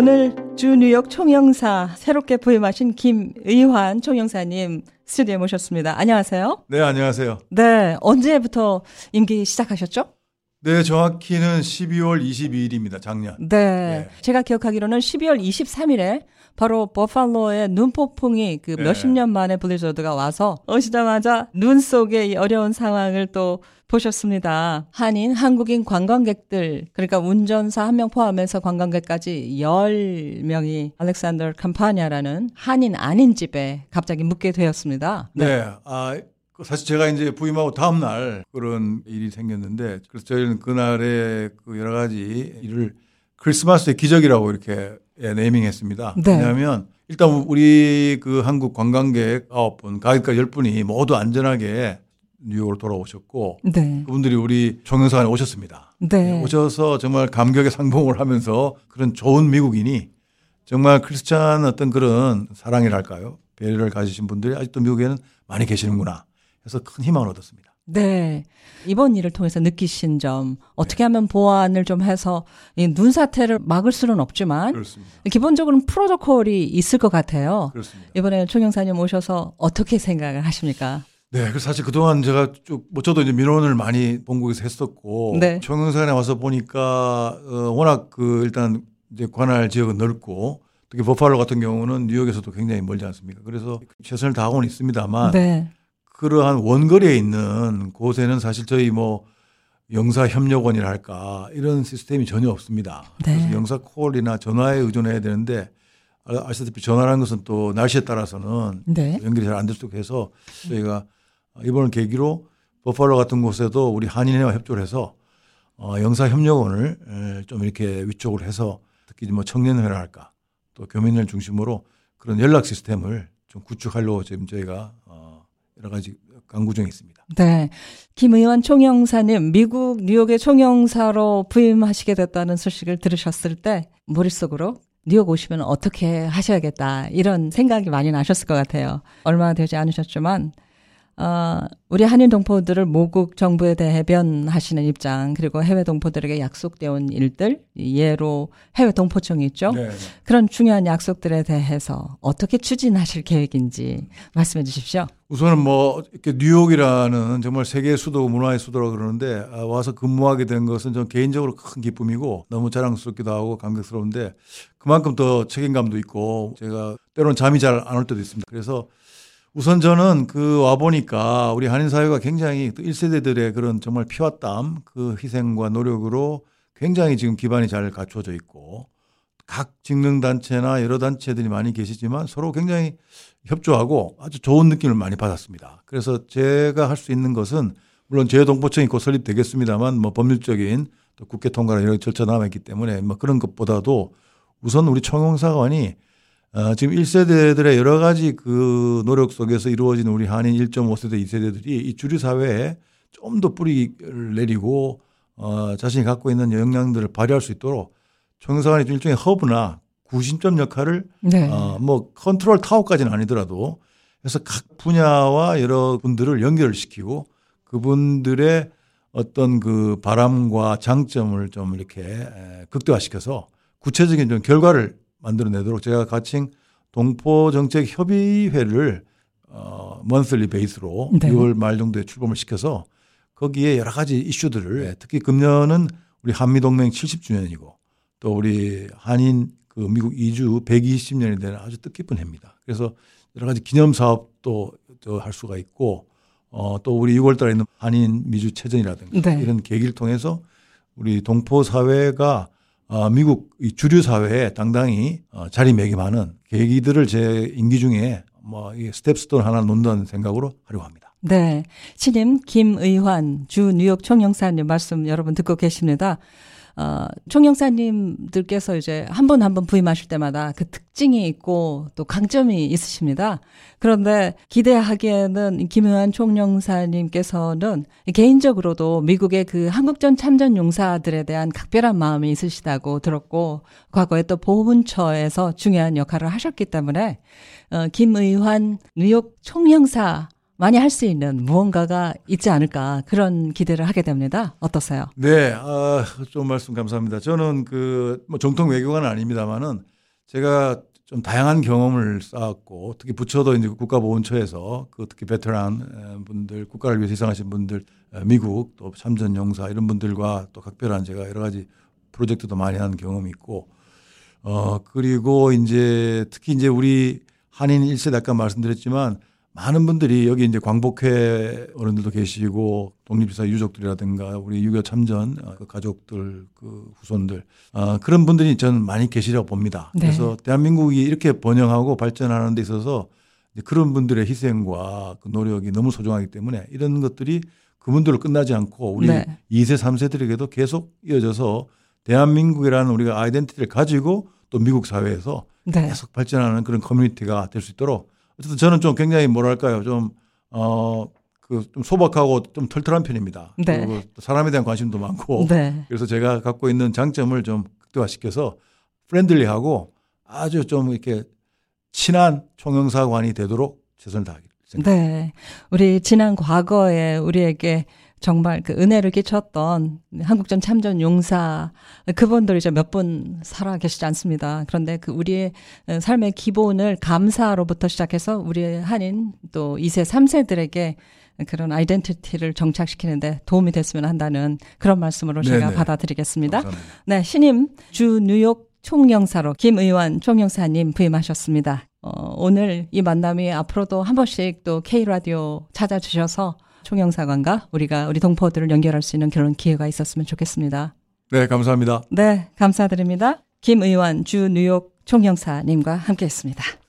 오늘 주 뉴욕 총영사 새롭게 부임하신 김의환 총영사님 스튜디오에 모셨습니다. 안녕하세요. 네, 안녕하세요. 네, 언제부터 임기 시작하셨죠? 네, 정확히는 12월 22일입니다. 작년. 네, 네. 제가 기억하기로는 12월 23일에 바로 버팔로의 눈폭풍이 그 네. 몇십 년 만에 블리저드가 와서 오시자마자 눈 속에 이 어려운 상황을 또 보셨습니다. 한인, 한국인 관광객들, 그러니까 운전사 한 명 포함해서 관광객까지 10명이 알렉산더 캄파냐라는 한인 아닌 집에 갑자기 묵게 되었습니다. 네. 아, 그 사실 제가 이제 부임하고 다음 날 그런 일이 생겼는데 그래서 저희는 그날에 그 여러 가지 일을 크리스마스의 기적이라고 이렇게 예, 네이밍했습니다. 네. 왜냐하면 일단 우리 그 한국 관광객 9분, 가격가 10분이 모두 안전하게 뉴욕으로 돌아오셨고 네. 그분들이 우리 총영사관에 오셨습니다. 네. 오셔서 정말 감격의 상봉을 하면서 그런 좋은 미국인이 정말 크리스찬 어떤 그런 사랑이랄까요? 배려를 가지신 분들이 아직도 미국에는 많이 계시는구나. 해서 큰 희망을 얻었습니다. 네. 이번 일을 통해서 느끼신 점, 어떻게 하면 보완을 좀 해서 이눈 사태를 막을 수는 없지만 그렇습니다. 기본적으로는 프로토콜이 있을 것 같아요. 그렇습니다. 이번에 총영사님 오셔서 어떻게 생각을 하십니까? 네, 그래서 사실 그동안 제가 쭉, 뭐 저도 이제 민원을 많이 본국에서 했었고, 네. 총영사관에 와서 보니까, 어, 워낙 그 일단 이제 관할 지역은 넓고, 특히 버팔로 같은 경우는 뉴욕에서도 굉장히 멀지 않습니까? 그래서 최선을 다하고는 있습니다만, 네. 그러한 원거리에 있는 곳에는 사실 저희 뭐 영사 협력원이라 할까 이런 시스템이 전혀 없습니다. 네. 그래서 영사 콜이나 전화에 의존해야 되는데 아- 아시다시피 전화라는 것은 또 날씨에 따라서는 네. 연결이 잘 안 될 수도 해서 저희가 이번을 계기로 버팔로 같은 곳에도 우리 한인회와 협조를 해서 어, 영사 협력원을 에, 좀 이렇게 위촉을 해서 특히 뭐 청년회라 할까 또 교민을 중심으로 그런 연락 시스템을 좀 구축하려고 지금 저희가 어, 여러 가지 강구 중에 있습니다. 네. 김 의원 총영사님, 미국 뉴욕의 총영사로 부임하시게 됐다는 소식을 들으셨을 때 머릿속으로 뉴욕 오시면 어떻게 하셔야겠다 이런 생각이 많이 나셨을 것 같아요. 얼마 되지 않으셨지만 어, 우리 한인 동포들을 모국 정부에 대변하시는 입장 그리고 해외 동포들에게 약속되어 온 일들 예로 해외 동포청이 있죠. 네. 그런 중요한 약속들에 대해서 어떻게 추진하실 계획인지 말씀해 주십시오. 우선은 뭐 이렇게 뉴욕이라는 정말 세계 수도 문화의 수도라고 그러는데 아, 와서 근무하게 된 것은 전 개인적으로 큰 기쁨이고 너무 자랑스럽기도 하고 감격스러운데 그만큼 더 책임감도 있고 제가 때로는 잠이 잘 안 올 때도 있습니다. 그래서 우선 저는 그 와 보니까 우리 한인 사회가 굉장히 또 1세대들의 그런 정말 피와 땀 그 희생과 노력으로 굉장히 지금 기반이 잘 갖춰져 있고 각 직능 단체나 여러 단체들이 많이 계시지만 서로 굉장히 협조하고 아주 좋은 느낌을 많이 받았습니다. 그래서 제가 할 수 있는 것은 물론 제 동포청이 곧 설립되겠습니다만 뭐 법률적인 또 국회 통과나 이런 절차 남아 있기 때문에 뭐 그런 것보다도 우선 우리 총영사관이 어, 지금 1세대들의 여러 가지 그 노력 속에서 이루어진 우리 한인 1.5세대, 2세대들이 이 주류 사회에 좀 더 뿌리를 내리고 어, 자신이 갖고 있는 역량들을 발휘할 수 있도록 총영사관이 좀 일종의 허브나 구심점 역할을 네. 어, 뭐 컨트롤 타워까지는 아니더라도 그래서 각 분야와 여러 분들을 연결을 시키고 그분들의 어떤 그 바람과 장점을 좀 이렇게 에, 극대화시켜서 구체적인 좀 결과를 만들어내도록 제가 가칭 동포 정책 협의회를 어 먼슬리 베이스로 네. 6월 말 정도에 출범을 시켜서 거기에 여러 가지 이슈들을 특히 금년은 우리 한미 동맹 70주년이고 또 우리 한인 그 미국 이주 120년이 되는 아주 뜻깊은 해입니다. 그래서 여러 가지 기념 사업도 저할 수가 있고 어 또 우리 6월 달에 있는 한인 미주 체전이라든가 네. 이런 계기를 통해서 우리 동포 사회가 어, 미국 이 주류 사회에 당당히 어, 자리매김하는 계기들을 제 임기 중에 뭐이 step stone 하나 놓는다는 생각으로 하려고 합니다. 네. 신임 김의환 주 뉴욕 총영사님 말씀 여러분 듣고 계십니다. 어, 총영사님들께서 이제 한번한번 부임하실 때마다 그 특징이 있고 또 강점이 있으십니다. 그런데 기대하기에는 김의환 총영사님께서는 개인적으로도 미국의 그 한국전 참전 용사들에 대한 각별한 마음이 있으시다고 들었고 과거에 또 보훈처에서 중요한 역할을 하셨기 때문에 어, 김의환 뉴욕 총영사 많이 할 수 있는 무언가가 있지 않을까 그런 기대를 하게 됩니다. 어떠세요? 네, 아, 좀 말씀 감사합니다. 저는 그, 뭐 정통 외교관은 아닙니다만은 제가 좀 다양한 경험을 쌓았고 특히 부처도 이제 국가보훈처에서 그 특히 베테랑 분들 국가를 위해서 희생하신 분들 미국 또 참전 용사 이런 분들과 또 각별한 제가 여러 가지 프로젝트도 많이 한 경험이 있고 어 그리고 이제 특히 이제 우리 한인 1세대 아까 말씀드렸지만 많은 분들이 여기 이제 광복회 어른들도 계시고 독립지사 유족들이라든가 우리 유교 참전 어, 그 가족들 그 후손들 어, 그런 분들이 저는 많이 계시라고 봅니다. 네. 그래서 대한민국이 이렇게 번영하고 발전하는 데 있어서 그런 분들의 희생과 그 노력이 너무 소중하기 때문에 이런 것들이 그분들로 끝나지 않고 우리 네. 2세, 3세들에게도 계속 이어져서 대한민국이라는 우리가 아이덴티티를 가지고 또 미국 사회에서 네. 계속 발전하는 그런 커뮤니티가 될 수 있도록 어쨌든 저는 좀 굉장히 뭐랄까요 좀 어 그 좀 소박하고 좀 털털한 편입니다. 네. 그리고 사람에 대한 관심도 많고 네. 그래서 제가 갖고 있는 장점을 좀 극대화시켜서 friendly하고 아주 좀 이렇게 친한 총영사관이 되도록 최선을 생각합니다. 네. 우리 지난 과거에 우리에게 정말 그 은혜를 끼쳤던 한국전 참전 용사 그분들 이제 몇 분 살아 계시지 않습니다. 그런데 그 우리의 삶의 기본을 감사로부터 시작해서 우리의 한인 또 2세, 3세들에게 그런 아이덴티티를 정착시키는데 도움이 됐으면 한다는 그런 말씀으로 제가 네네. 받아들이겠습니다. 감사합니다. 네, 신임 주 뉴욕 총영사로 김의환 총영사님 부임하셨습니다. 어, 오늘 이 만남이 앞으로도 한 번씩 또 K라디오 찾아주셔서 총영사관과 우리가 우리 동포들을 연결할 수 있는 그런 기회가 있었으면 좋겠습니다. 네, 감사합니다. 네, 감사드립니다. 김 의원 주 뉴욕 총영사님과 함께했습니다.